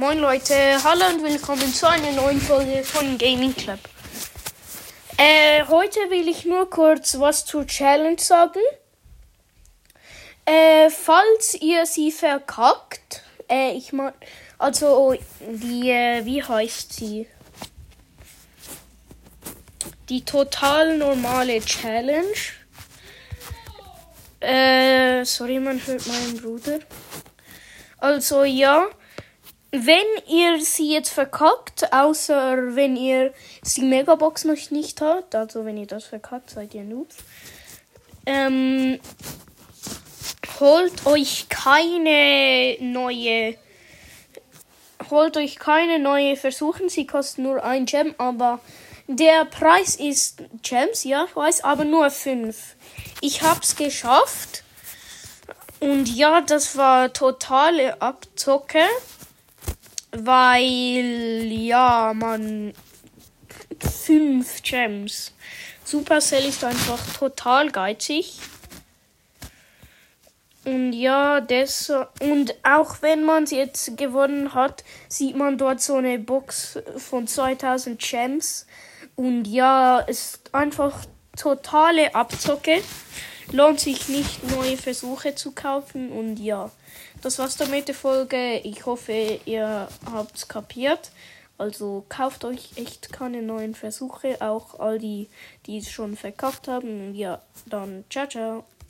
Moin Leute, hallo und willkommen zu einer neuen Folge von Gaming Club. Äh, heute will ich nur kurz was zur Challenge sagen. Äh, falls ihr sie verkackt, äh, ich meine, also die, äh, wie heißt sie? Die total normale Challenge. Äh, sorry, man hört meinen Bruder. Also ja, wenn ihr sie jetzt verkackt, außer wenn ihr die Megabox noch nicht habt, also wenn ihr das verkackt, seid ihr Noobs, ähm, holt euch keine neue, holt euch keine neue Versuchen, sie kosten nur ein Gem, aber der Preis ist Gems, ja, ich weiß, aber nur fünf. Ich hab's geschafft. Und ja, das war totale Abzocke weil ja, man fünf Gems. Supercell ist einfach total geizig. Und ja, das und auch wenn man es jetzt gewonnen hat, sieht man dort so eine Box von 2000 Gems. Und ja, es ist einfach totale Abzocke. Lohnt sich nicht, neue Versuche zu kaufen. Und ja, das war's dann mit der Folge. Ich hoffe, ihr habt's kapiert. Also kauft euch echt keine neuen Versuche, auch all die, die es schon verkauft haben. Ja, dann ciao, ciao.